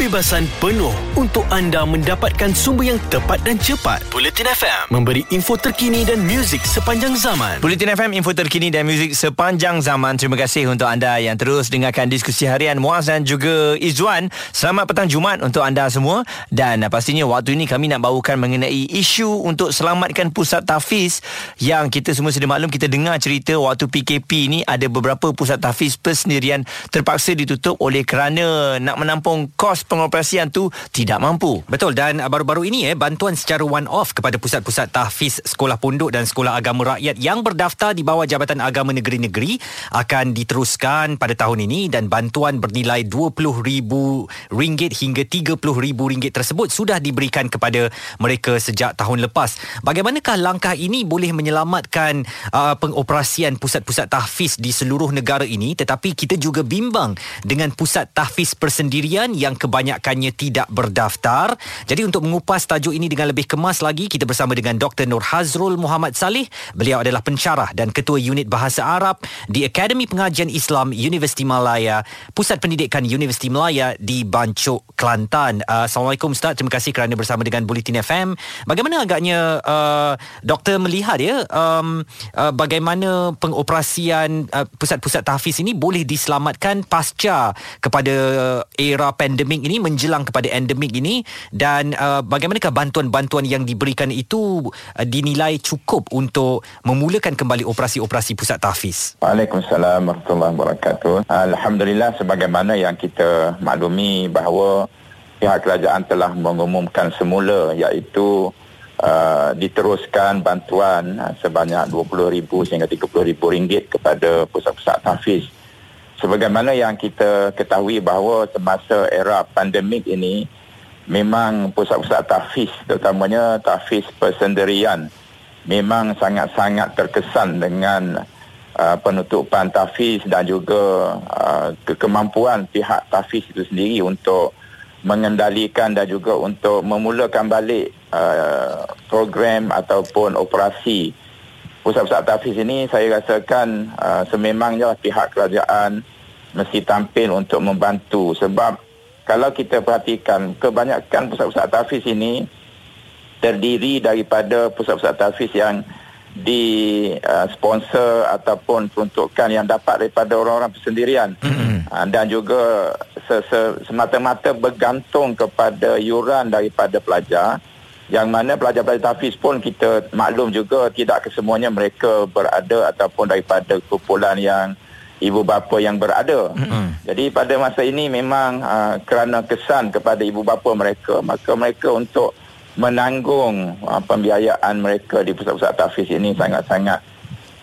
kebebasan penuh untuk anda mendapatkan sumber yang tepat dan cepat. Bulletin FM memberi info terkini dan muzik sepanjang zaman. Bulletin FM, info terkini dan muzik sepanjang zaman. Terima kasih untuk anda yang terus dengarkan diskusi harian Muaz dan juga Izzuan. Selamat petang Jumaat untuk anda semua. Dan pastinya waktu ini kami nak bawakan mengenai isu untuk selamatkan pusat tahfiz yang kita semua sudah maklum kita dengar cerita waktu PKP ni ada beberapa pusat tahfiz persendirian terpaksa ditutup oleh kerana nak menampung kos pengoperasian tu tidak mampu. Betul dan baru-baru ini eh bantuan secara one off kepada pusat-pusat tahfiz sekolah pondok dan sekolah agama rakyat yang berdaftar di bawah Jabatan Agama Negeri-Negeri akan diteruskan pada tahun ini dan bantuan bernilai RM20,000 hingga RM30,000 tersebut sudah diberikan kepada mereka sejak tahun lepas. Bagaimanakah langkah ini boleh menyelamatkan uh, pengoperasian pusat-pusat tahfiz di seluruh negara ini tetapi kita juga bimbang dengan pusat tahfiz persendirian yang kebanyakannya tidak berdaftar. Jadi untuk mengupas tajuk ini dengan lebih kemas lagi, kita bersama dengan Dr. Nur Hazrul Muhammad Salih. Beliau adalah pensyarah dan ketua unit bahasa Arab di Akademi Pengajian Islam Universiti Malaya, Pusat Pendidikan Universiti Malaya di Bancuk, Kelantan. Uh, Assalamualaikum Ustaz, terima kasih kerana bersama dengan Bulletin FM. Bagaimana agaknya uh, doktor melihat ya um, uh, bagaimana pengoperasian uh, pusat-pusat tahfiz ini boleh diselamatkan pasca kepada era pandemik pandemik ini menjelang kepada endemik ini dan uh, bagaimanakah bantuan-bantuan yang diberikan itu uh, dinilai cukup untuk memulakan kembali operasi-operasi pusat tahfiz. Waalaikumsalam warahmatullahi wabarakatuh. Alhamdulillah sebagaimana yang kita maklumi bahawa pihak kerajaan telah mengumumkan semula iaitu uh, diteruskan bantuan uh, sebanyak RM20,000 sehingga RM30,000 kepada pusat-pusat tahfiz sebagaimana yang kita ketahui bahawa semasa era pandemik ini memang pusat-pusat tahfiz terutamanya tahfiz persendirian memang sangat-sangat terkesan dengan uh, penutupan tahfiz dan juga uh, kemampuan pihak tahfiz itu sendiri untuk mengendalikan dan juga untuk memulakan balik uh, program ataupun operasi pusat-pusat tahfiz ini saya rasakan uh, sememangnya pihak kerajaan mesti tampil untuk membantu. Sebab kalau kita perhatikan kebanyakan pusat-pusat tahfiz ini terdiri daripada pusat-pusat tahfiz yang di uh, sponsor ataupun peruntukan yang dapat daripada orang-orang persendirian. Mm-hmm. uh, dan juga semata-mata bergantung kepada yuran daripada pelajar yang mana pelajar-pelajar tahfiz pun kita maklum juga tidak kesemuanya mereka berada ataupun daripada kumpulan yang ibu bapa yang berada. Mm-hmm. Jadi pada masa ini memang uh, kerana kesan kepada ibu bapa mereka, maka mereka untuk menanggung uh, pembiayaan mereka di pusat-pusat tahfiz ini sangat-sangat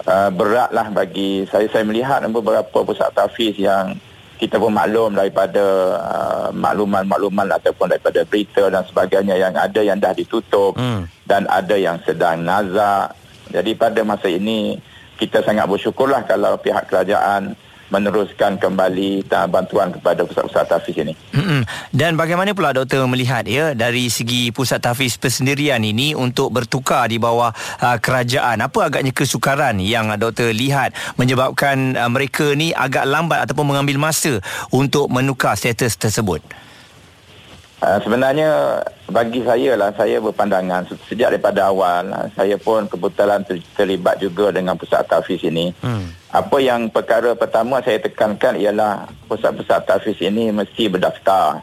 uh, beratlah bagi saya. Saya melihat beberapa pusat tahfiz yang kita pun maklum daripada uh, makluman-makluman ataupun daripada berita dan sebagainya yang ada yang dah ditutup hmm. dan ada yang sedang nazak. Jadi pada masa ini kita sangat bersyukurlah kalau pihak kerajaan meneruskan kembali bantuan kepada pusat-pusat tahfiz ini. Dan bagaimana pula doktor melihat ya dari segi pusat tahfiz persendirian ini untuk bertukar di bawah uh, kerajaan? Apa agaknya kesukaran yang doktor lihat menyebabkan uh, mereka ni agak lambat ataupun mengambil masa untuk menukar status tersebut? Uh, sebenarnya bagi saya lah saya berpandangan sejak daripada awal uh, saya pun kebetulan ter, terlibat juga dengan pusat tahfiz ini. Hmm. Apa yang perkara pertama saya tekankan ialah pusat-pusat tahfiz ini mesti berdaftar.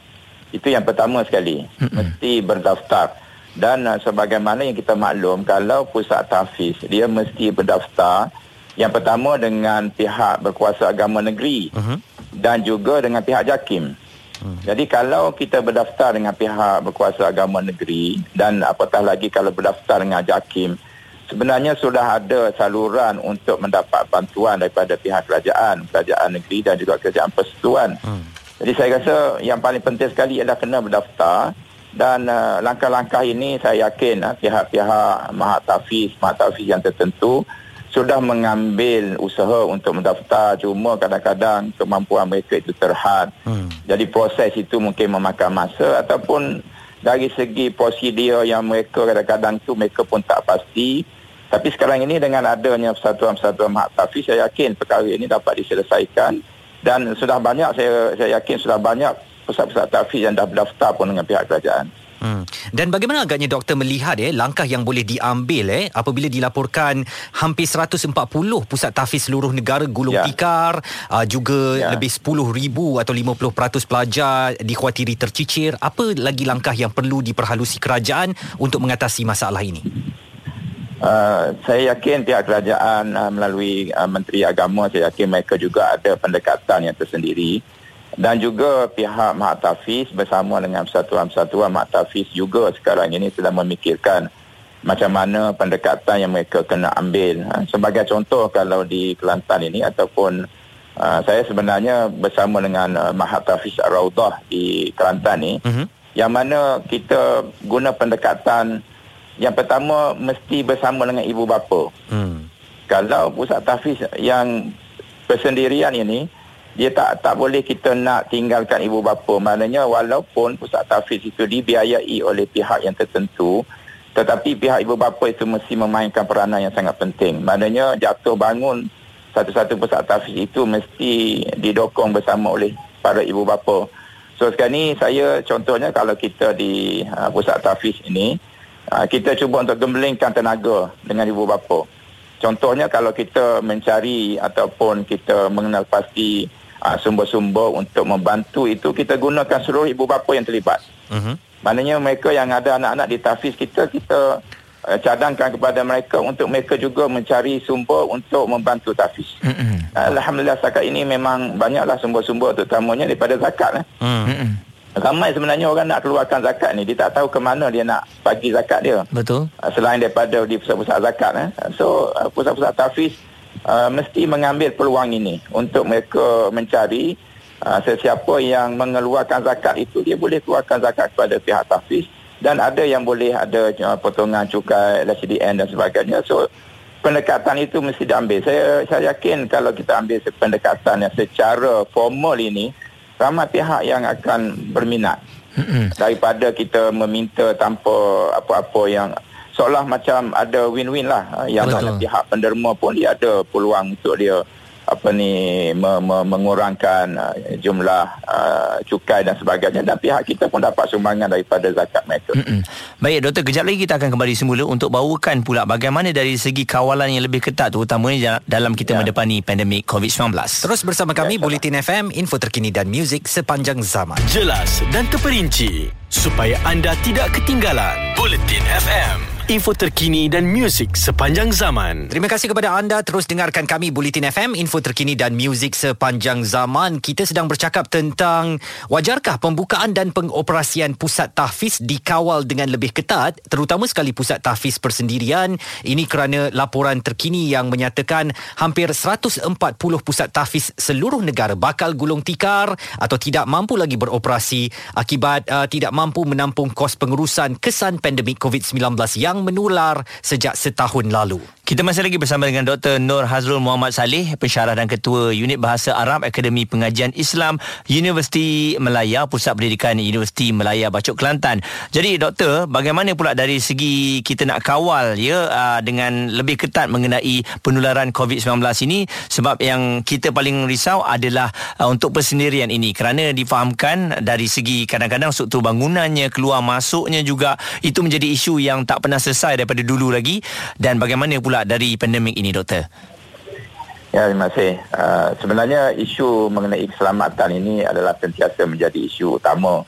Itu yang pertama sekali. Hmm. Mesti berdaftar. Dan uh, sebagaimana yang kita maklum kalau pusat tahfiz dia mesti berdaftar yang pertama dengan pihak berkuasa agama negeri uh-huh. dan juga dengan pihak JAKIM. Hmm. Jadi kalau kita berdaftar dengan pihak berkuasa agama negeri dan apatah lagi kalau berdaftar dengan JAKIM, sebenarnya sudah ada saluran untuk mendapat bantuan daripada pihak kerajaan, kerajaan negeri dan juga kerajaan persekutuan. Hmm. Jadi saya rasa yang paling penting sekali adalah kena berdaftar dan uh, langkah-langkah ini saya yakin uh, pihak-pihak Mahat Tafiz, Mahat Tafiz yang tertentu sudah mengambil usaha untuk mendaftar cuma kadang-kadang kemampuan mereka itu terhad. Hmm. Jadi proses itu mungkin memakan masa ataupun dari segi prosedur yang mereka kadang-kadang tu mereka pun tak pasti. Tapi sekarang ini dengan adanya persatuan-persatuan Mahat Tafi saya yakin perkara ini dapat diselesaikan dan sudah banyak saya saya yakin sudah banyak pusat-pusat tahfiz yang dah berdaftar pun dengan pihak kerajaan. Hmm. Dan bagaimana agaknya doktor melihat eh langkah yang boleh diambil eh apabila dilaporkan hampir 140 pusat tahfiz seluruh negara gulung ya. tikar uh, juga ya. lebih 10,000 atau 50% pelajar dikhawatiri tercicir apa lagi langkah yang perlu diperhalusi kerajaan untuk mengatasi masalah ini? Uh, saya yakin pihak kerajaan uh, melalui uh, Menteri Agama saya yakin mereka juga ada pendekatan yang tersendiri dan juga pihak Mahat Tafiz bersama dengan persatuan-persatuan Mahat Tafiz juga sekarang ini sedang memikirkan macam mana pendekatan yang mereka kena ambil. Ha, sebagai contoh kalau di Kelantan ini ataupun uh, saya sebenarnya bersama dengan uh, Mahat Tafiz Raudah di Kelantan ini uh-huh. yang mana kita guna pendekatan yang pertama mesti bersama dengan ibu bapa. Hmm. Kalau pusat tahfiz yang persendirian ini dia tak tak boleh kita nak tinggalkan ibu bapa. Maknanya walaupun pusat tahfiz itu dibiayai oleh pihak yang tertentu tetapi pihak ibu bapa itu mesti memainkan peranan yang sangat penting. Maknanya jatuh bangun satu-satu pusat tahfiz itu mesti didokong bersama oleh para ibu bapa. So sekarang ni saya contohnya kalau kita di uh, pusat tahfiz ini uh, kita cuba untuk gembelingkan tenaga dengan ibu bapa. Contohnya kalau kita mencari ataupun kita mengenal pasti uh, sumber-sumber untuk membantu itu kita gunakan seluruh ibu bapa yang terlibat. Uh-huh. Maknanya mereka yang ada anak-anak di tafiz kita kita uh, cadangkan kepada mereka untuk mereka juga mencari sumber untuk membantu tafiz. Uh-huh. Alhamdulillah setakat ini memang banyaklah sumber-sumber terutamanya daripada zakat eh. Uh-huh. Ramai sebenarnya orang nak keluarkan zakat ni Dia tak tahu ke mana dia nak bagi zakat dia Betul Selain daripada di pusat-pusat zakat eh. So pusat-pusat tafiz uh, mesti mengambil peluang ini untuk mereka mencari uh, sesiapa yang mengeluarkan zakat itu dia boleh keluarkan zakat kepada pihak tahfiz dan ada yang boleh ada uh, potongan cukai LCDN dan sebagainya. So pendekatan itu mesti diambil. Saya saya yakin kalau kita ambil pendekatan yang secara formal ini ramai pihak yang akan berminat. Daripada kita meminta tanpa apa-apa yang seolah macam ada win-win lah ha, yang Betul. pihak penderma pun dia ada peluang untuk dia apa ni me, me, mengurangkan uh, jumlah uh, cukai dan sebagainya dan pihak kita pun dapat sumbangan daripada zakat mereka. Mm-mm. Baik doktor kejap lagi kita akan kembali semula untuk bawakan pula bagaimana dari segi kawalan yang lebih ketat terutamanya dalam kita ya. menepani pandemik COVID-19. Terus bersama kami ya, Bulletin FM info terkini dan muzik sepanjang zaman. Jelas dan terperinci supaya anda tidak ketinggalan Bulletin FM info terkini dan muzik sepanjang zaman. Terima kasih kepada anda terus dengarkan kami Bulletin FM, info terkini dan muzik sepanjang zaman. Kita sedang bercakap tentang wajarkah pembukaan dan pengoperasian pusat tahfiz dikawal dengan lebih ketat, terutama sekali pusat tahfiz persendirian. Ini kerana laporan terkini yang menyatakan hampir 140 pusat tahfiz seluruh negara bakal gulung tikar atau tidak mampu lagi beroperasi akibat uh, tidak mampu menampung kos pengurusan kesan pandemik COVID-19 yang yang menular sejak setahun lalu. Kita masih lagi bersama dengan Dr. Nur Hazrul Muhammad Saleh, pensyarah dan ketua Unit Bahasa Arab Akademi Pengajian Islam Universiti Melaya, Pusat Pendidikan Universiti Melaya Bacok Kelantan. Jadi doktor, bagaimana pula dari segi kita nak kawal ya uh, dengan lebih ketat mengenai penularan COVID-19 ini sebab yang kita paling risau adalah uh, untuk persendirian ini kerana difahamkan dari segi kadang-kadang struktur bangunannya, keluar masuknya juga itu menjadi isu yang tak pernah selesai daripada dulu lagi dan bagaimana pula pula dari pandemik ini doktor? Ya, terima kasih. Uh, sebenarnya isu mengenai keselamatan ini adalah sentiasa menjadi isu utama.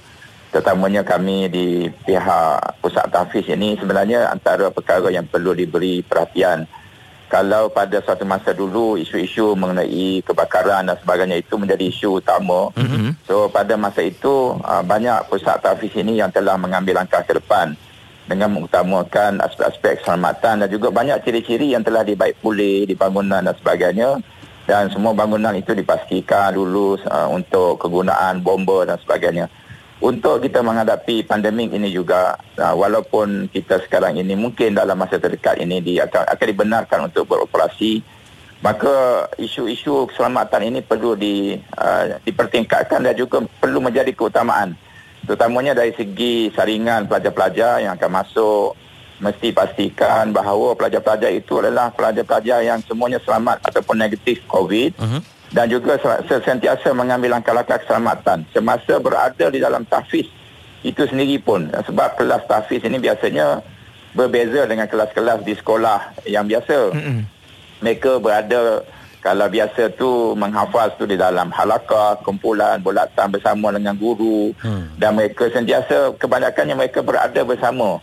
Terutamanya kami di pihak pusat tahfiz ini sebenarnya antara perkara yang perlu diberi perhatian. Kalau pada suatu masa dulu isu-isu mengenai kebakaran dan sebagainya itu menjadi isu utama. Mm-hmm. So pada masa itu uh, banyak pusat tahfiz ini yang telah mengambil langkah ke depan dengan mengutamakan aspek-aspek keselamatan dan juga banyak ciri-ciri yang telah dibaik pulih di bangunan dan sebagainya dan semua bangunan itu dipastikan lulus uh, untuk kegunaan bomba dan sebagainya. Untuk kita menghadapi pandemik ini juga uh, walaupun kita sekarang ini mungkin dalam masa terdekat ini di, akan, akan dibenarkan untuk beroperasi maka isu-isu keselamatan ini perlu di, uh, dipertingkatkan dan juga perlu menjadi keutamaan terutamanya dari segi saringan pelajar-pelajar yang akan masuk mesti pastikan bahawa pelajar-pelajar itu adalah pelajar-pelajar yang semuanya selamat ataupun negatif COVID uh-huh. dan juga se- sentiasa mengambil langkah-langkah keselamatan semasa berada di dalam tahfiz itu sendiri pun sebab kelas tahfiz ini biasanya berbeza dengan kelas-kelas di sekolah yang biasa mm-hmm. mereka berada kalau biasa tu menghafaz tu di dalam halakah kumpulan bulatan bersama dengan guru hmm. dan mereka sentiasa kebanyakannya mereka berada bersama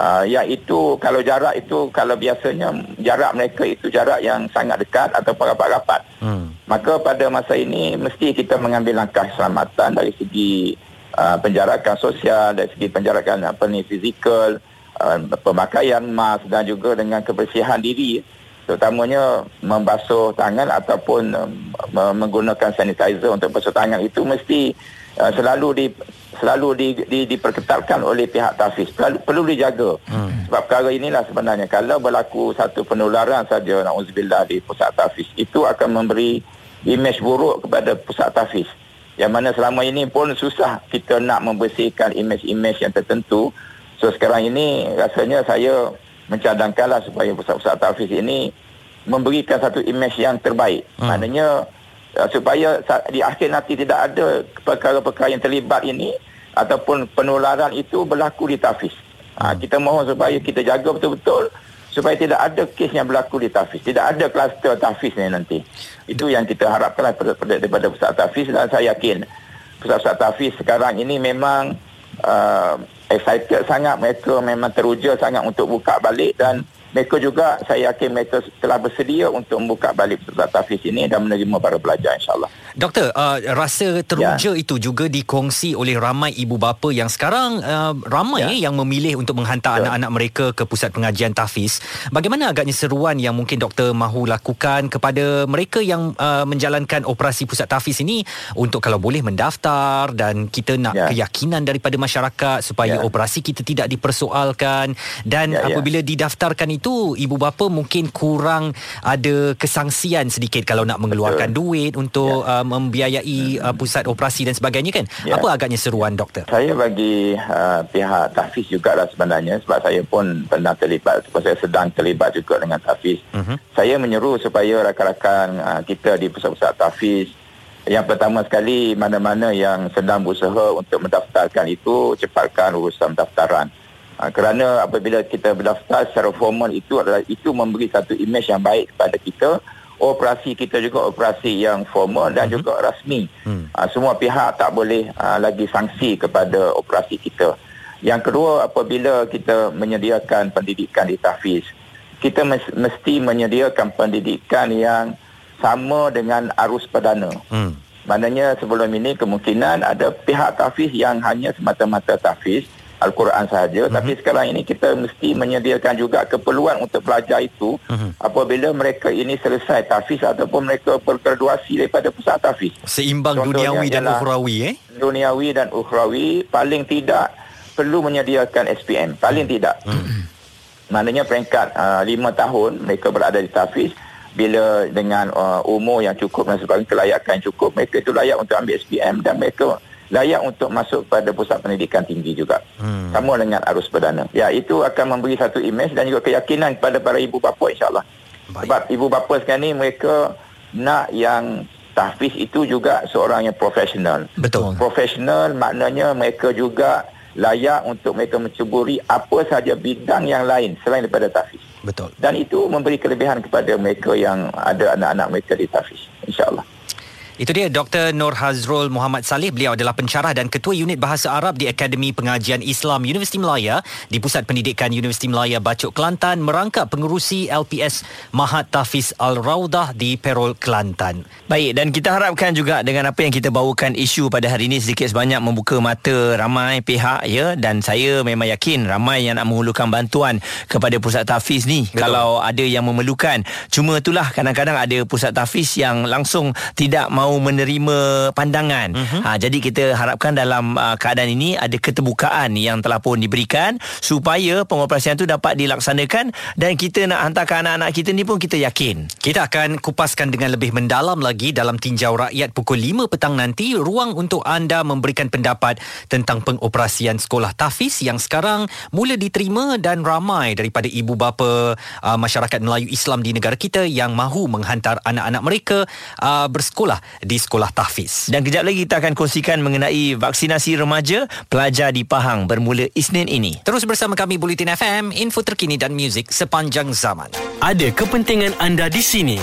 Uh, yang itu kalau jarak itu kalau biasanya jarak mereka itu jarak yang sangat dekat atau rapat-rapat. Hmm. Maka pada masa ini mesti kita mengambil langkah keselamatan dari segi uh, penjarakan sosial, dari segi penjarakan apa ni fizikal, uh, pemakaian mask dan juga dengan kebersihan diri terutamanya membasuh tangan ataupun uh, menggunakan sanitizer untuk basuh tangan. Itu mesti uh, selalu di selalu di, di, diperketatkan oleh pihak tahfiz perlu, perlu dijaga. Hmm. sebab perkara inilah sebenarnya. Kalau berlaku satu penularan saja nauzubillah di pusat tahfiz itu akan memberi imej buruk kepada pusat tahfiz yang mana selama ini pun susah kita nak membersihkan imej-imej yang tertentu. So sekarang ini rasanya saya mencadangkanlah supaya pusat-pusat tahfiz ini memberikan satu imej yang terbaik hmm. maknanya uh, supaya di akhir nanti tidak ada perkara-perkara yang terlibat ini ataupun penularan itu berlaku di Tafiz. Ha, hmm. kita mohon supaya kita jaga betul-betul supaya tidak ada kes yang berlaku di Tafiz. Tidak ada kluster Tafiz ni nanti. Itu yang kita harapkan daripada pusat Tafiz dan saya yakin pusat-pusat Tafiz sekarang ini memang uh, excited sangat. Mereka memang teruja sangat untuk buka balik dan mereka juga saya yakin mereka telah bersedia untuk membuka balik pusat Tafiz ini dan menerima para pelajar insyaAllah. Doktor, uh, rasa teruja ya. itu juga dikongsi oleh ramai ibu bapa yang sekarang uh, ramai ya. yang memilih untuk menghantar ya. anak-anak mereka ke pusat pengajian tahfiz. Bagaimana agaknya seruan yang mungkin doktor mahu lakukan kepada mereka yang uh, menjalankan operasi pusat tahfiz ini untuk kalau boleh mendaftar dan kita nak ya. keyakinan daripada masyarakat supaya ya. operasi kita tidak dipersoalkan dan ya, ya. apabila didaftarkan itu ibu bapa mungkin kurang ada kesangsian sedikit kalau nak mengeluarkan Betul. duit untuk ya. uh, membiayai uh, pusat operasi dan sebagainya kan? Ya. apa agaknya seruan doktor? Saya bagi uh, pihak tahfiz jugalah sebenarnya. Sebab saya pun pernah terlibat sebab saya sedang terlibat juga dengan tahfiz uh-huh. saya menyeru supaya rakan-rakan uh, kita di pusat-pusat tahfiz yang pertama sekali mana-mana yang sedang berusaha untuk mendaftarkan itu cepatkan urusan pendaftaran. Uh, kerana apabila kita berdaftar secara formal itu adalah itu memberi satu imej yang baik kepada kita operasi kita juga operasi yang formal dan uh-huh. juga rasmi. Hmm. Uh, semua pihak tak boleh uh, lagi sanksi kepada operasi kita. Yang kedua apabila kita menyediakan pendidikan di tahfiz, kita mes- mesti menyediakan pendidikan yang sama dengan arus perdana. Hmm. Maknanya sebelum ini kemungkinan ada pihak tahfiz yang hanya semata-mata tahfiz Al-Quran sahaja uh-huh. tapi sekarang ini kita mesti menyediakan juga keperluan untuk pelajar itu uh-huh. apabila mereka ini selesai tahfiz ataupun mereka bergraduasi daripada pusat tahfiz seimbang Contohnya duniawi dan ukhrawi eh duniawi dan ukhrawi paling tidak perlu menyediakan SPM paling uh-huh. tidak uh-huh. maknanya peringkat uh, 5 tahun mereka berada di tahfiz bila dengan uh, umur yang cukup dan sebagainya kelayakan cukup mereka itu layak untuk ambil SPM dan mereka layak untuk masuk pada pusat pendidikan tinggi juga. Hmm. Sama dengan arus perdana. Ya, itu akan memberi satu imej dan juga keyakinan kepada para ibu bapa insyaAllah. Sebab ibu bapa sekarang ni mereka nak yang tahfiz itu juga seorang yang profesional. Betul. Profesional maknanya mereka juga layak untuk mereka mencuburi apa sahaja bidang yang lain selain daripada tahfiz. Betul. Dan itu memberi kelebihan kepada mereka yang ada anak-anak mereka di tahfiz. InsyaAllah. Itu dia Dr. Nur Hazrul Muhammad Saleh. Beliau adalah pencarah dan ketua unit bahasa Arab di Akademi Pengajian Islam Universiti Melaya di Pusat Pendidikan Universiti Melaya Bacok Kelantan merangkap pengurusi LPS Mahat Tafiz Al-Raudah di Perol Kelantan. Baik dan kita harapkan juga dengan apa yang kita bawakan isu pada hari ini sedikit sebanyak membuka mata ramai pihak ya dan saya memang yakin ramai yang nak menghulurkan bantuan kepada pusat tahfiz ni Betul. kalau ada yang memerlukan. Cuma itulah kadang-kadang ada pusat tahfiz yang langsung tidak mau mahu menerima pandangan. Uh-huh. Ha, jadi kita harapkan dalam uh, keadaan ini ada keterbukaan yang telah pun diberikan supaya pengoperasian itu dapat dilaksanakan dan kita nak hantarkan anak-anak kita ni pun kita yakin. Kita akan kupaskan dengan lebih mendalam lagi dalam tinjau rakyat pukul 5 petang nanti ruang untuk anda memberikan pendapat tentang pengoperasian sekolah tahfiz yang sekarang mula diterima dan ramai daripada ibu bapa uh, masyarakat Melayu Islam di negara kita yang mahu menghantar anak-anak mereka uh, bersekolah di sekolah tahfiz. Dan kejap lagi kita akan kongsikan mengenai vaksinasi remaja pelajar di Pahang bermula Isnin ini. Terus bersama kami Bulletin FM, info terkini dan muzik sepanjang zaman. Ada kepentingan anda di sini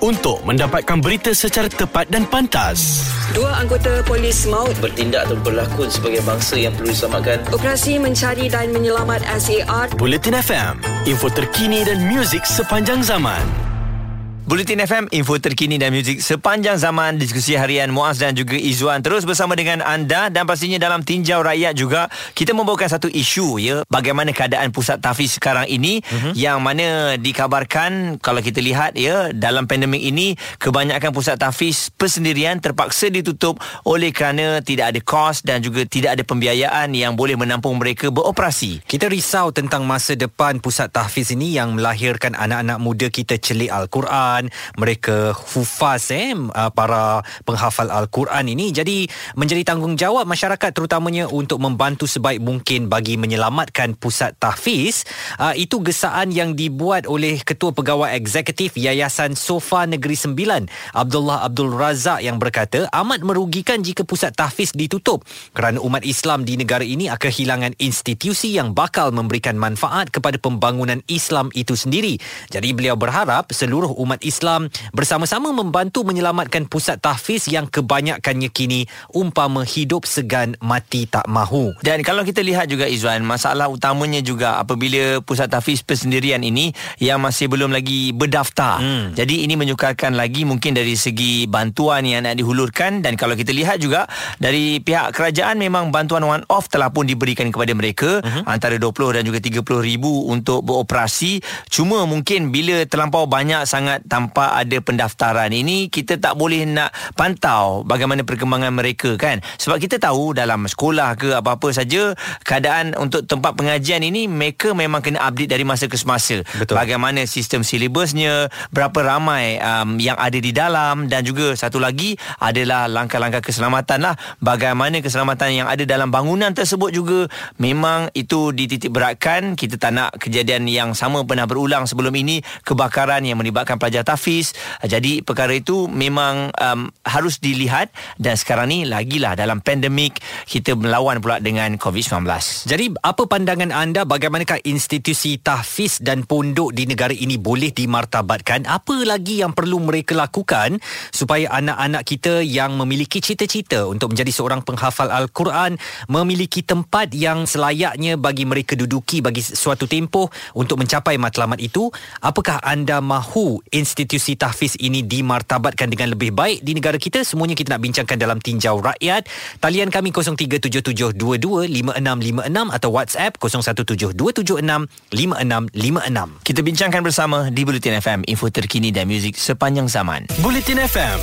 untuk mendapatkan berita secara tepat dan pantas. Dua anggota polis maut bertindak atau berlakon sebagai bangsa yang perlu diselamatkan. operasi mencari dan menyelamat SAR Bulletin FM, info terkini dan muzik sepanjang zaman. Bulletin FM, info terkini dan muzik sepanjang zaman diskusi harian Muaz dan juga Izzuan terus bersama dengan anda dan pastinya dalam tinjau rakyat juga kita membawakan satu isu ya bagaimana keadaan pusat tahfiz sekarang ini uh-huh. yang mana dikabarkan kalau kita lihat ya dalam pandemik ini kebanyakan pusat tahfiz persendirian terpaksa ditutup oleh kerana tidak ada kos dan juga tidak ada pembiayaan yang boleh menampung mereka beroperasi. Kita risau tentang masa depan pusat tahfiz ini yang melahirkan anak-anak muda kita celik Al-Quran Al-Quran, mereka hufaz eh uh, para penghafal Al-Quran ini. Jadi menjadi tanggungjawab masyarakat terutamanya untuk membantu sebaik mungkin bagi menyelamatkan pusat tahfiz. Uh, itu gesaan yang dibuat oleh Ketua Pegawai Eksekutif Yayasan Sofa Negeri Sembilan, Abdullah Abdul Razak yang berkata amat merugikan jika pusat tahfiz ditutup kerana umat Islam di negara ini akan kehilangan institusi yang bakal memberikan manfaat kepada pembangunan Islam itu sendiri. Jadi beliau berharap seluruh umat Islam bersama-sama membantu menyelamatkan pusat tahfiz yang kebanyakannya kini umpama hidup segan mati tak mahu. Dan kalau kita lihat juga Izwan, masalah utamanya juga apabila pusat tahfiz persendirian ini yang masih belum lagi berdaftar. Hmm. Jadi ini menyukarkan lagi mungkin dari segi bantuan yang nak dihulurkan dan kalau kita lihat juga dari pihak kerajaan memang bantuan one off telah pun diberikan kepada mereka uh-huh. antara 20 dan juga 30 ribu untuk beroperasi. Cuma mungkin bila terlampau banyak sangat tanpa ada pendaftaran ini kita tak boleh nak pantau bagaimana perkembangan mereka kan? Sebab kita tahu dalam sekolah ke apa-apa saja keadaan untuk tempat pengajian ini mereka memang kena update dari masa ke semasa. Betul. bagaimana sistem silibusnya berapa ramai um, yang ada di dalam dan juga satu lagi adalah langkah-langkah keselamatan lah. Bagaimana keselamatan yang ada dalam bangunan tersebut juga memang itu dititik beratkan. Kita tak nak kejadian yang sama pernah berulang sebelum ini kebakaran yang melibatkan pelajar tahfiz. Jadi perkara itu memang um, harus dilihat dan sekarang ni lagilah dalam pandemik kita melawan pula dengan COVID-19. Jadi apa pandangan anda bagaimanakah institusi tahfiz dan pondok di negara ini boleh dimartabatkan? Apa lagi yang perlu mereka lakukan supaya anak-anak kita yang memiliki cita-cita untuk menjadi seorang penghafal Al-Quran memiliki tempat yang selayaknya bagi mereka duduki bagi suatu tempoh untuk mencapai matlamat itu? Apakah anda mahu institusi institusi tahfiz ini dimartabatkan dengan lebih baik di negara kita. Semuanya kita nak bincangkan dalam tinjau rakyat. Talian kami 0377225656 atau WhatsApp 0172765656 kita bincangkan bersama di Bulletin FM info terkini dan muzik sepanjang zaman. Bulletin FM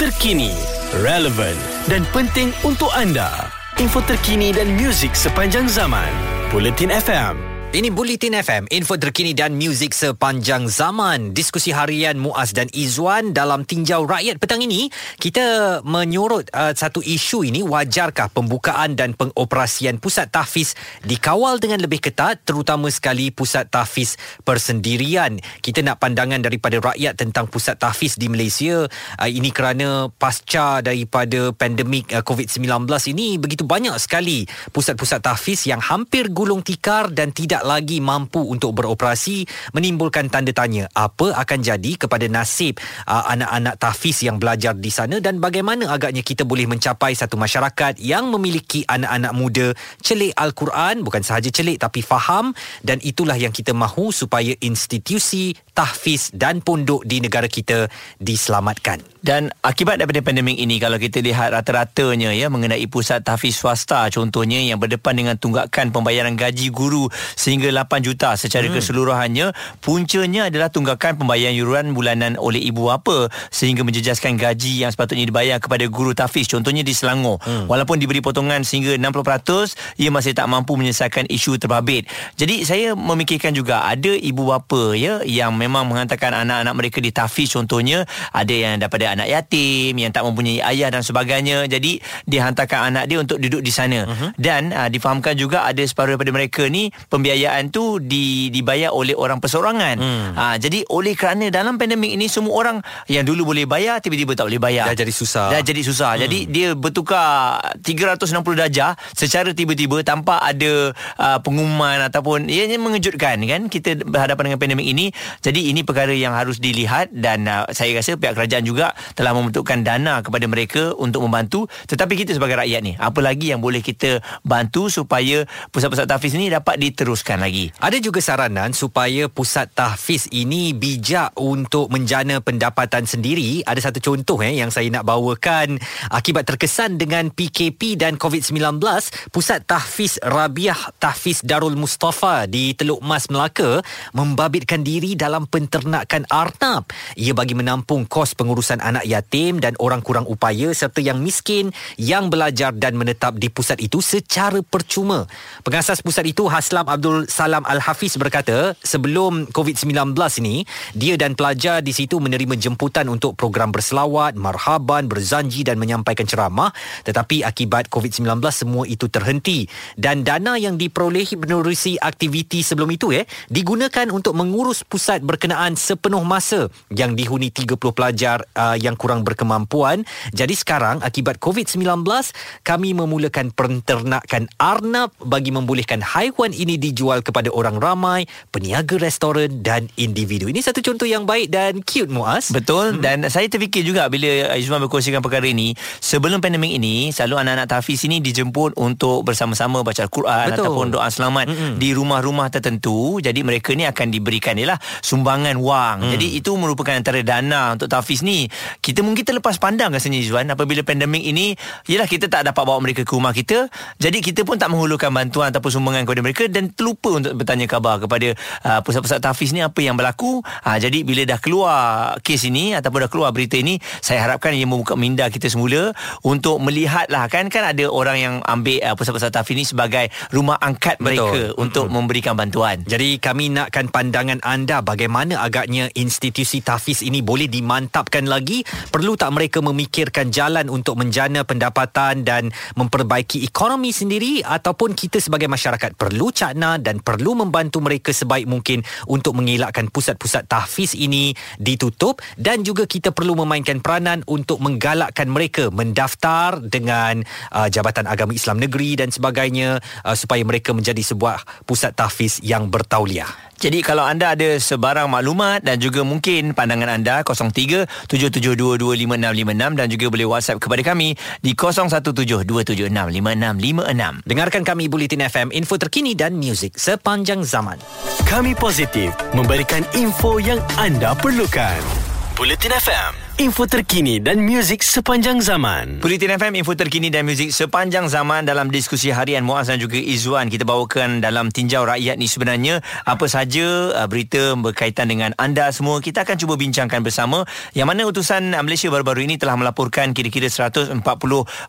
terkini relevant dan penting untuk anda. Info terkini dan muzik sepanjang zaman. Bulletin FM ini Bulletin FM, info terkini dan muzik sepanjang zaman. Diskusi harian Muaz dan Izwan dalam tinjau rakyat petang ini, kita menyorot uh, satu isu ini, wajarkah pembukaan dan pengoperasian pusat tahfiz dikawal dengan lebih ketat, terutama sekali pusat tahfiz persendirian. Kita nak pandangan daripada rakyat tentang pusat tahfiz di Malaysia. Uh, ini kerana pasca daripada pandemik uh, COVID-19 ini, begitu banyak sekali pusat-pusat tahfiz yang hampir gulung tikar dan tidak lagi mampu untuk beroperasi menimbulkan tanda tanya apa akan jadi kepada nasib uh, anak-anak tahfiz yang belajar di sana dan bagaimana agaknya kita boleh mencapai satu masyarakat yang memiliki anak-anak muda celik Al-Quran bukan sahaja celik tapi faham dan itulah yang kita mahu supaya institusi tahfiz dan pondok di negara kita diselamatkan. Dan akibat daripada pandemik ini kalau kita lihat rata-ratanya ya mengenai pusat tahfiz swasta contohnya yang berdepan dengan tunggakan pembayaran gaji guru sehingga 8 juta secara hmm. keseluruhannya. Puncanya adalah tunggakan pembayaran yuran bulanan oleh ibu bapa sehingga menjejaskan gaji yang sepatutnya dibayar kepada guru tafiz contohnya di Selangor. Hmm. Walaupun diberi potongan sehingga 60%, ia masih tak mampu menyelesaikan isu terbabit. Jadi saya memikirkan juga ada ibu bapa ya yang memang menghantarkan anak-anak mereka di tafiz contohnya ada yang daripada anak yatim yang tak mempunyai ayah dan sebagainya. Jadi dia hantarkan anak dia untuk duduk di sana. Uh-huh. Dan uh, difahamkan juga ada separuh daripada mereka ni pembiayaan tu di, dibayar oleh orang perseorangan. Hmm. Uh, jadi oleh kerana dalam pandemik ini semua orang yang dulu boleh bayar tiba-tiba tak boleh bayar. Dah jadi susah. Dah jadi susah. Hmm. Jadi dia bertukar 360 darjah secara tiba-tiba tanpa ada uh, pengumuman ataupun ianya mengejutkan kan kita berhadapan dengan pandemik ini. Jadi ini perkara yang harus dilihat dan uh, saya rasa pihak kerajaan juga telah membentukkan dana kepada mereka untuk membantu tetapi kita sebagai rakyat ni apa lagi yang boleh kita bantu supaya pusat-pusat tahfiz ini dapat diteruskan lagi. Ada juga saranan supaya pusat tahfiz ini bijak untuk menjana pendapatan sendiri. Ada satu contoh eh yang saya nak bawakan. Akibat terkesan dengan PKP dan COVID-19 pusat tahfiz Rabiah Tahfiz Darul Mustafa di Teluk Mas Melaka membabitkan diri dalam penternakan arnab. Ia bagi menampung kos pengurusan anak yatim dan orang kurang upaya serta yang miskin yang belajar dan menetap di pusat itu secara percuma. Pengasas pusat itu Haslam Abdul Salam Al-Hafiz berkata, sebelum COVID-19 ini, dia dan pelajar di situ menerima jemputan untuk program berselawat, marhaban, berzanji dan menyampaikan ceramah tetapi akibat COVID-19 semua itu terhenti dan dana yang diperolehi menerusi aktiviti sebelum itu eh digunakan untuk mengurus pusat berkenaan sepenuh masa yang dihuni 30 pelajar uh, yang kurang berkemampuan. Jadi sekarang akibat COVID-19 kami memulakan penternakan arnab bagi membolehkan haiwan ini dijual kepada orang ramai, peniaga restoran dan individu. Ini satu contoh yang baik dan cute Muaz. Betul hmm. dan saya terfikir juga bila Izzuan berkongsikan perkara ini, sebelum pandemik ini selalu anak-anak tahfiz ini dijemput untuk bersama-sama baca Al-Quran Betul. ataupun doa selamat hmm. di rumah-rumah tertentu. Jadi mereka ni akan diberikan ialah sumbangan wang. Hmm. Jadi itu merupakan antara dana untuk tahfiz ni. Kita mungkin terlepas pandang rasanya Izzuan apabila pandemik ini ialah kita tak dapat bawa mereka ke rumah kita. Jadi kita pun tak menghulurkan bantuan ataupun sumbangan kepada mereka dan terlupa untuk bertanya khabar kepada uh, pusat-pusat tahfiz ni apa yang berlaku. Uh, jadi bila dah keluar kes ini ataupun dah keluar berita ini, saya harapkan ia membuka minda kita semula untuk melihatlah kan kan ada orang yang ambil uh, pusat-pusat tahfiz ini sebagai rumah angkat mereka Betul. untuk mm-hmm. memberikan bantuan. Jadi kami nakkan pandangan anda bagaimana agaknya institusi tahfiz ini boleh dimantapkan lagi. Perlu tak mereka memikirkan jalan untuk menjana pendapatan dan memperbaiki ekonomi sendiri ataupun kita sebagai masyarakat perlu cakna dan perlu membantu mereka sebaik mungkin untuk mengelakkan pusat-pusat tahfiz ini ditutup dan juga kita perlu memainkan peranan untuk menggalakkan mereka mendaftar dengan uh, Jabatan Agama Islam Negeri dan sebagainya uh, supaya mereka menjadi sebuah pusat tahfiz yang bertauliah. Jadi kalau anda ada sebarang maklumat dan juga mungkin pandangan anda 0377225656 dan juga boleh WhatsApp kepada kami di 0172765656. Dengarkan kami Bulletin FM, info terkini dan muzik sepanjang zaman. Kami positif memberikan info yang anda perlukan. Bulletin FM info terkini dan muzik sepanjang zaman. Politin FM, info terkini dan muzik sepanjang zaman dalam diskusi harian Muaz dan juga Izzuan. Kita bawakan dalam tinjau rakyat ni sebenarnya apa saja uh, berita berkaitan dengan anda semua. Kita akan cuba bincangkan bersama yang mana utusan Malaysia baru-baru ini telah melaporkan kira-kira 140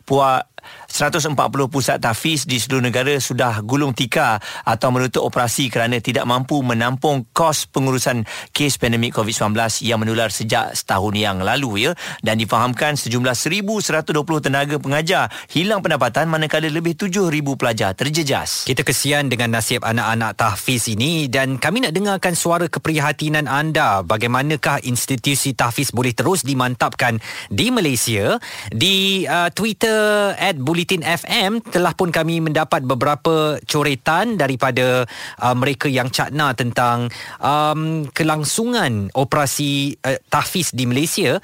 puak 140 pusat tahfiz di seluruh negara sudah gulung tikar atau menutup operasi kerana tidak mampu menampung kos pengurusan kes pandemik COVID-19 yang menular sejak setahun yang lalu ya. Dan difahamkan sejumlah 1120 tenaga pengajar hilang pendapatan manakala lebih 7000 pelajar terjejas. Kita kesian dengan nasib anak-anak tahfiz ini dan kami nak dengarkan suara keprihatinan anda. Bagaimanakah institusi tahfiz boleh terus dimantapkan di Malaysia? Di uh, Twitter Bulletin FM telah pun kami mendapat beberapa coretan daripada uh, mereka yang cakna tentang um, kelangsungan operasi uh, tahfiz di Malaysia.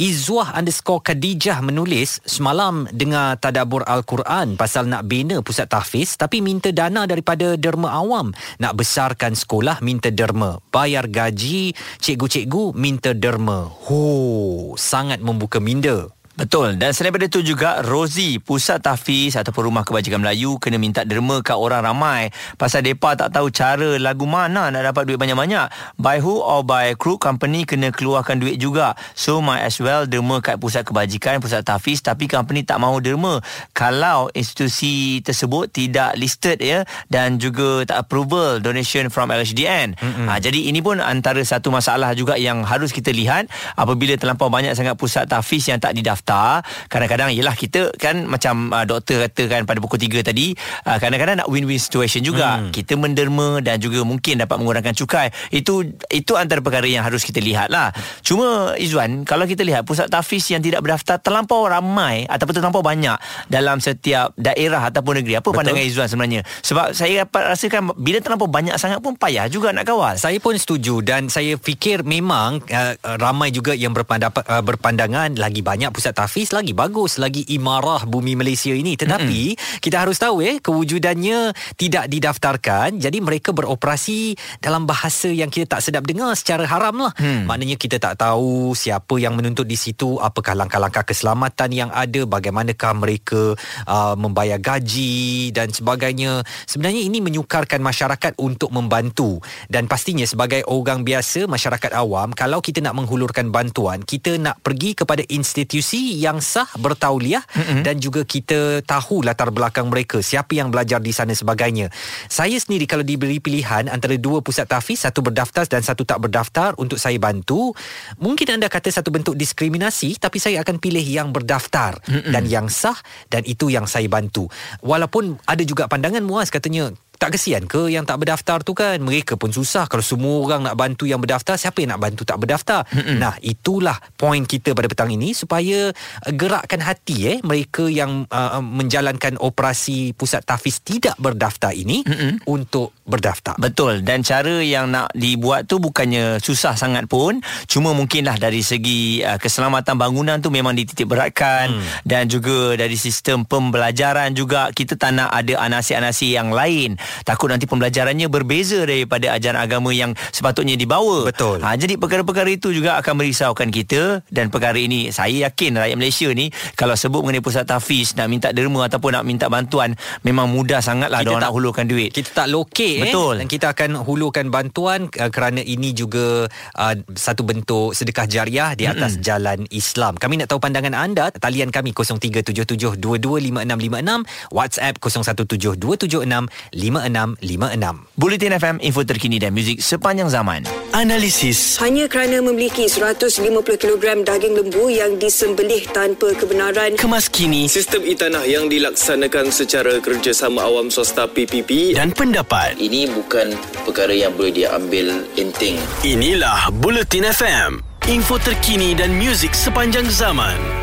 Izwah underscore Khadijah menulis semalam dengar tadabur Al-Quran pasal nak bina pusat tahfiz tapi minta dana daripada derma awam. Nak besarkan sekolah minta derma. Bayar gaji cikgu-cikgu minta derma. Ho, sangat membuka minda. Betul. Dan selain daripada itu juga Rozi pusat tahfiz ataupun rumah kebajikan Melayu kena minta derma kat orang ramai. Pasal depa tak tahu cara lagu mana nak dapat duit banyak-banyak. By who or by crew company kena keluarkan duit juga. So might as well derma kat pusat kebajikan pusat tahfiz. Tapi company tak mahu derma. Kalau institusi tersebut tidak listed ya dan juga tak approval donation from LHDN ha, jadi ini pun antara satu masalah juga yang harus kita lihat. Apabila terlampau banyak sangat pusat tahfiz yang tak didaftar daftar. Kadang-kadang ialah kita kan macam uh, doktor kata kan pada pukul 3 tadi uh, kadang-kadang nak win-win situation juga. Hmm. kita menderma dan juga mungkin dapat mengurangkan cukai. Itu itu antara perkara yang harus kita lihat lah cuma Izwan kalau kita lihat pusat tahfiz yang tidak berdaftar terlampau ramai ataupun terlampau banyak dalam setiap daerah ataupun negeri. Apa Betul. pandangan Izwan sebenarnya? Sebab saya dapat rasakan bila terlampau banyak sangat pun payah juga nak kawal. Saya pun setuju dan saya fikir memang uh, ramai juga yang berpandangan, uh, berpandangan lagi banyak pusat pusat tahfiz lagi bagus lagi imarah bumi Malaysia ini. Tetapi mm-hmm. kita harus tahu eh kewujudannya tidak didaftarkan. Jadi mereka beroperasi dalam bahasa yang kita tak sedap dengar secara haram lah mm. maknanya kita tak tahu siapa yang menuntut di situ apakah langkah-langkah keselamatan yang ada bagaimanakah mereka uh, membayar gaji dan sebagainya. Sebenarnya ini menyukarkan masyarakat untuk membantu. Dan pastinya sebagai orang biasa masyarakat awam kalau kita nak menghulurkan bantuan kita nak pergi kepada institusi yang sah bertauliah mm-hmm. dan juga kita tahu latar belakang mereka siapa yang belajar di sana sebagainya saya sendiri kalau diberi pilihan antara dua pusat tahfiz satu berdaftar dan satu tak berdaftar untuk saya bantu mungkin anda kata satu bentuk diskriminasi tapi saya akan pilih yang berdaftar mm-hmm. dan yang sah dan itu yang saya bantu walaupun ada juga pandangan muas katanya tak kesian ke yang tak berdaftar tu kan? Mereka pun susah. Kalau semua orang nak bantu yang berdaftar siapa yang nak bantu tak berdaftar? Mm-mm. nah itulah poin kita pada petang ini supaya uh, gerakkan hati eh mereka yang uh, menjalankan operasi pusat tahfiz tidak berdaftar ini Mm-mm. untuk berdaftar. Betul. Dan cara yang nak dibuat tu bukannya susah sangat pun. Cuma mungkinlah dari segi uh, keselamatan bangunan tu memang dititik beratkan. Mm. dan juga dari sistem pembelajaran juga kita tak nak ada anasi-anasi yang lain takut nanti pembelajarannya berbeza daripada ajaran agama yang sepatutnya dibawa. Betul. Ha, jadi perkara-perkara itu juga akan merisaukan kita dan perkara ini saya yakin rakyat Malaysia ni kalau sebut mengenai pusat tahfiz nak minta derma ataupun nak minta bantuan memang mudah sangatlah kita nak hulurkan duit. Kita tak lokek eh. Betul. Dan kita akan hulurkan bantuan uh, kerana ini juga uh, satu bentuk sedekah jariah di atas mm-hmm. jalan Islam. Kami nak tahu pandangan anda. Talian kami 0377225656 WhatsApp 017276 5656. Bulletin FM, info terkini dan muzik sepanjang zaman. Analisis. Hanya kerana memiliki 150 kg daging lembu yang disembelih tanpa kebenaran. Kemas kini. Sistem e-tanah yang dilaksanakan secara kerjasama awam swasta PPP. Dan pendapat. Ini bukan perkara yang boleh diambil enteng. Inilah Bulletin FM. Info terkini dan muzik sepanjang zaman.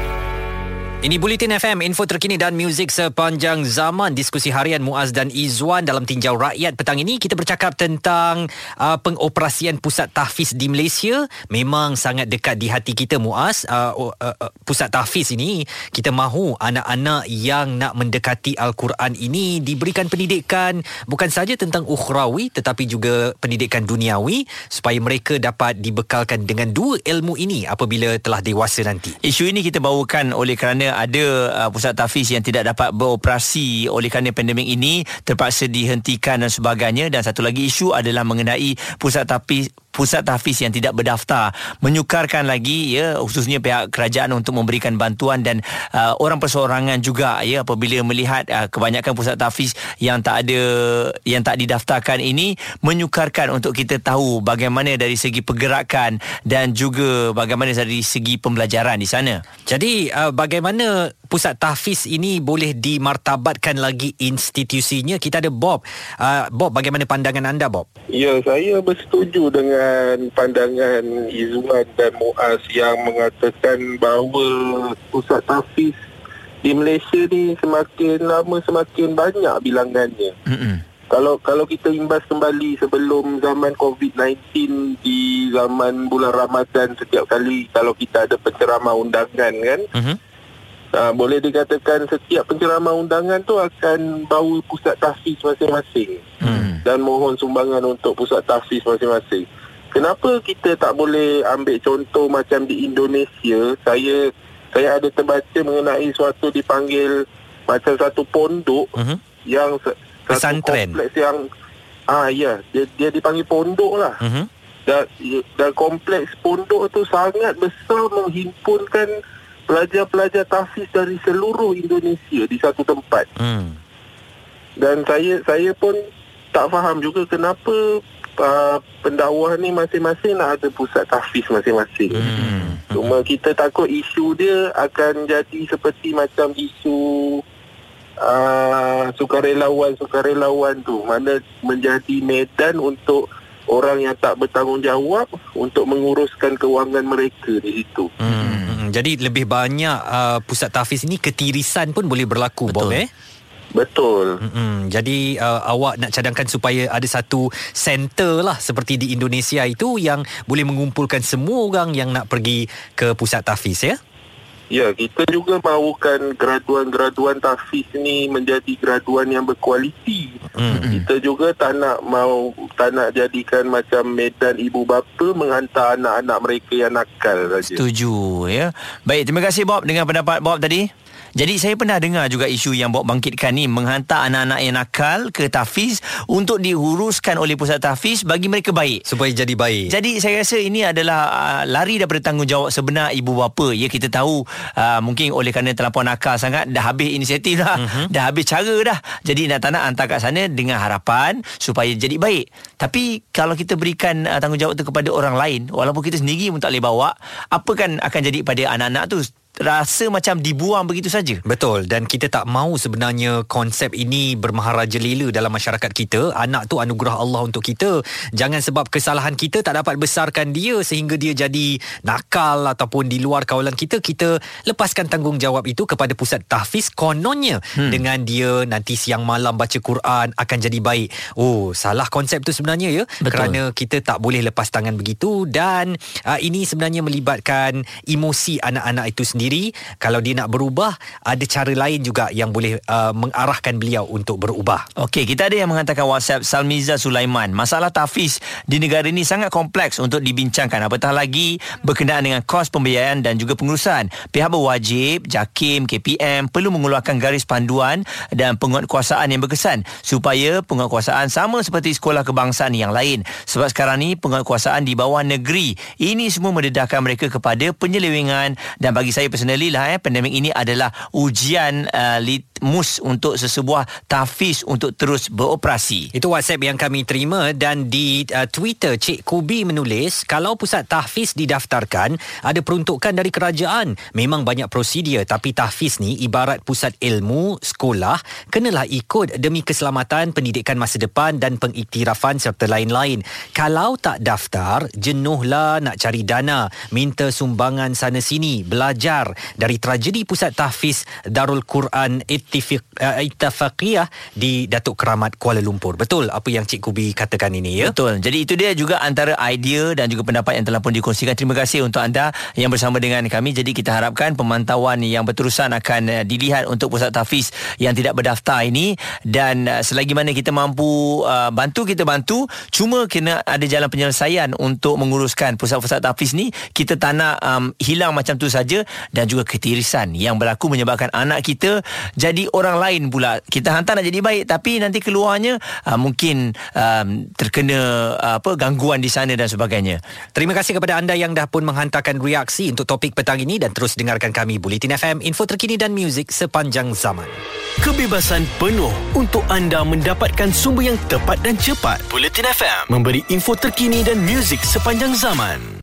Ini Bulletin FM, info terkini dan muzik sepanjang zaman. Diskusi harian Muaz dan Izwan dalam Tinjau Rakyat petang ini. Kita bercakap tentang uh, pengoperasian pusat tahfiz di Malaysia. Memang sangat dekat di hati kita Muaz. Uh, uh, uh, pusat tahfiz ini, kita mahu anak-anak yang nak mendekati Al-Quran ini diberikan pendidikan bukan saja tentang ukhrawi tetapi juga pendidikan duniawi supaya mereka dapat dibekalkan dengan dua ilmu ini apabila telah dewasa nanti. Isu ini kita bawakan oleh kerana ada uh, pusat tahfiz yang tidak dapat beroperasi oleh kerana pandemik ini terpaksa dihentikan dan sebagainya. Dan satu lagi isu adalah mengenai pusat tahfiz pusat tahfiz yang tidak berdaftar menyukarkan lagi ya khususnya pihak kerajaan untuk memberikan bantuan dan uh, orang perseorangan juga ya apabila melihat uh, kebanyakan pusat tahfiz yang tak ada yang tak didaftarkan ini menyukarkan untuk kita tahu bagaimana dari segi pergerakan dan juga bagaimana dari segi pembelajaran di sana. Jadi uh, bagaimana pusat tahfiz ini boleh dimartabatkan lagi institusinya? Kita ada Bob. Uh, Bob bagaimana pandangan anda Bob? Ya, saya bersetuju dengan pandangan Izwan dan Muaz yang mengatakan bahawa pusat tahfiz di Malaysia ni semakin lama semakin banyak bilangannya. Mm-hmm. Kalau kalau kita imbas kembali sebelum zaman COVID-19 di zaman bulan Ramadan setiap kali kalau kita ada penceramah undangan kan. Mm-hmm. Uh, boleh dikatakan setiap penceramah undangan tu akan bawa pusat tahfiz masing-masing. Mm. Dan mohon sumbangan untuk pusat tahfiz masing-masing. Kenapa kita tak boleh ambil contoh macam di Indonesia? Saya saya ada terbaca mengenai suatu dipanggil macam satu pondok Mhm. yang satu Pesantren. kompleks yang ah ya dia dia dipanggil pondok lah Mhm. dan dan kompleks pondok tu sangat besar menghimpunkan pelajar-pelajar tahfiz dari seluruh Indonesia di satu tempat Hmm. dan saya saya pun tak faham juga kenapa uh, pendakwah ni masing-masing nak ada pusat tahfiz masing-masing. Hmm. Cuma kita takut isu dia akan jadi seperti macam isu uh, sukarelawan-sukarelawan tu mana menjadi medan untuk orang yang tak bertanggungjawab untuk menguruskan kewangan mereka di situ. Hmm. Hmm. Jadi lebih banyak uh, pusat tahfiz ini ketirisan pun boleh berlaku Bob Betul. eh. Betul. Mm-mm. Jadi uh, awak nak cadangkan supaya ada satu center lah seperti di Indonesia itu yang boleh mengumpulkan semua orang yang nak pergi ke pusat tahfiz ya. Ya, kita juga mahukan graduan-graduan tahfiz ni menjadi graduan yang berkualiti. Hmm. Kita juga tak nak mau tak nak jadikan macam medan ibu bapa menghantar anak-anak mereka yang nakal saja. Setuju ya. Baik, terima kasih Bob dengan pendapat Bob tadi. Jadi saya pernah dengar juga isu yang Bob bangkitkan ni menghantar anak-anak yang nakal ke tahfiz untuk diuruskan oleh pusat tahfiz bagi mereka baik. Supaya jadi baik. Jadi saya rasa ini adalah uh, lari daripada tanggungjawab sebenar ibu bapa. Ya kita tahu uh, mungkin oleh kerana terlampau nakal sangat dah habis inisiatif dah. Uh-huh. Dah habis cara dah. Jadi nak tak nak hantar kat sana dengan harapan supaya jadi baik. Tapi kalau kita berikan uh, tanggungjawab tu kepada orang lain walaupun kita sendiri pun tak boleh bawa, apa kan akan jadi pada anak-anak tu? Rasa macam dibuang begitu saja. Betul dan kita tak mahu sebenarnya konsep ini bermaharaja lela dalam masyarakat kita. Anak tu anugerah Allah untuk kita. Jangan sebab kesalahan kita tak dapat besarkan dia sehingga dia jadi nakal ataupun di luar kawalan kita, kita lepaskan tanggungjawab itu kepada pusat tahfiz kononnya hmm. dengan dia nanti siang malam baca Quran akan jadi baik. Oh, salah konsep tu sebenarnya ya. Betul. Kerana kita tak boleh lepas tangan begitu dan uh, ini sebenarnya melibatkan emosi anak-anak itu sendiri kalau dia nak berubah ada cara lain juga yang boleh uh, mengarahkan beliau untuk berubah Okey, kita ada yang menghantarkan WhatsApp Salmiza Sulaiman. Masalah tahfiz di negara ini sangat kompleks untuk dibincangkan. Apatah lagi berkenaan dengan kos pembiayaan dan juga pengurusan. Pihak berwajib, JAKIM, KPM perlu mengeluarkan garis panduan dan penguatkuasaan yang berkesan supaya penguatkuasaan sama seperti sekolah kebangsaan yang lain. Sebab sekarang ni penguatkuasaan di bawah negeri. Ini semua mendedahkan mereka kepada penyelewengan dan bagi saya personally lah eh pandemik ini adalah ujian uh, litmus untuk sesebuah tahfiz untuk terus beroperasi. Itu WhatsApp yang kami terima dan di uh, Twitter Cik Kubi menulis kalau pusat tahfiz didaftarkan ada peruntukan dari kerajaan. Memang banyak prosedur tapi tahfiz ni ibarat pusat ilmu sekolah kenalah ikut demi keselamatan pendidikan masa depan dan pengiktirafan serta lain-lain. Kalau tak daftar jenuhlah nak cari dana, minta sumbangan sana sini, belajar dari tragedi pusat tahfiz Darul Quran Ittifiq, uh, Ittafaqiyah di Datuk Keramat Kuala Lumpur. Betul apa yang Cik Kubi katakan ini ya? Betul. Jadi itu dia juga antara idea dan juga pendapat yang telah pun dikongsikan. Terima kasih untuk anda yang bersama dengan kami. Jadi kita harapkan pemantauan yang berterusan akan uh, dilihat untuk pusat tahfiz yang tidak berdaftar ini dan uh, selagi mana kita mampu uh, bantu kita bantu. Cuma kena ada jalan penyelesaian untuk menguruskan pusat-pusat tahfiz ni. Kita tak nak um, hilang macam tu saja dan juga ketirisan yang berlaku menyebabkan anak kita jadi orang lain pula. Kita hantar nak jadi baik tapi nanti keluarnya uh, mungkin um, terkena uh, apa gangguan di sana dan sebagainya. Terima kasih kepada anda yang dah pun menghantarkan reaksi untuk topik petang ini dan terus dengarkan kami Bulletin FM, info terkini dan muzik sepanjang zaman. Kebebasan penuh untuk anda mendapatkan sumber yang tepat dan cepat. Bulletin FM memberi info terkini dan muzik sepanjang zaman.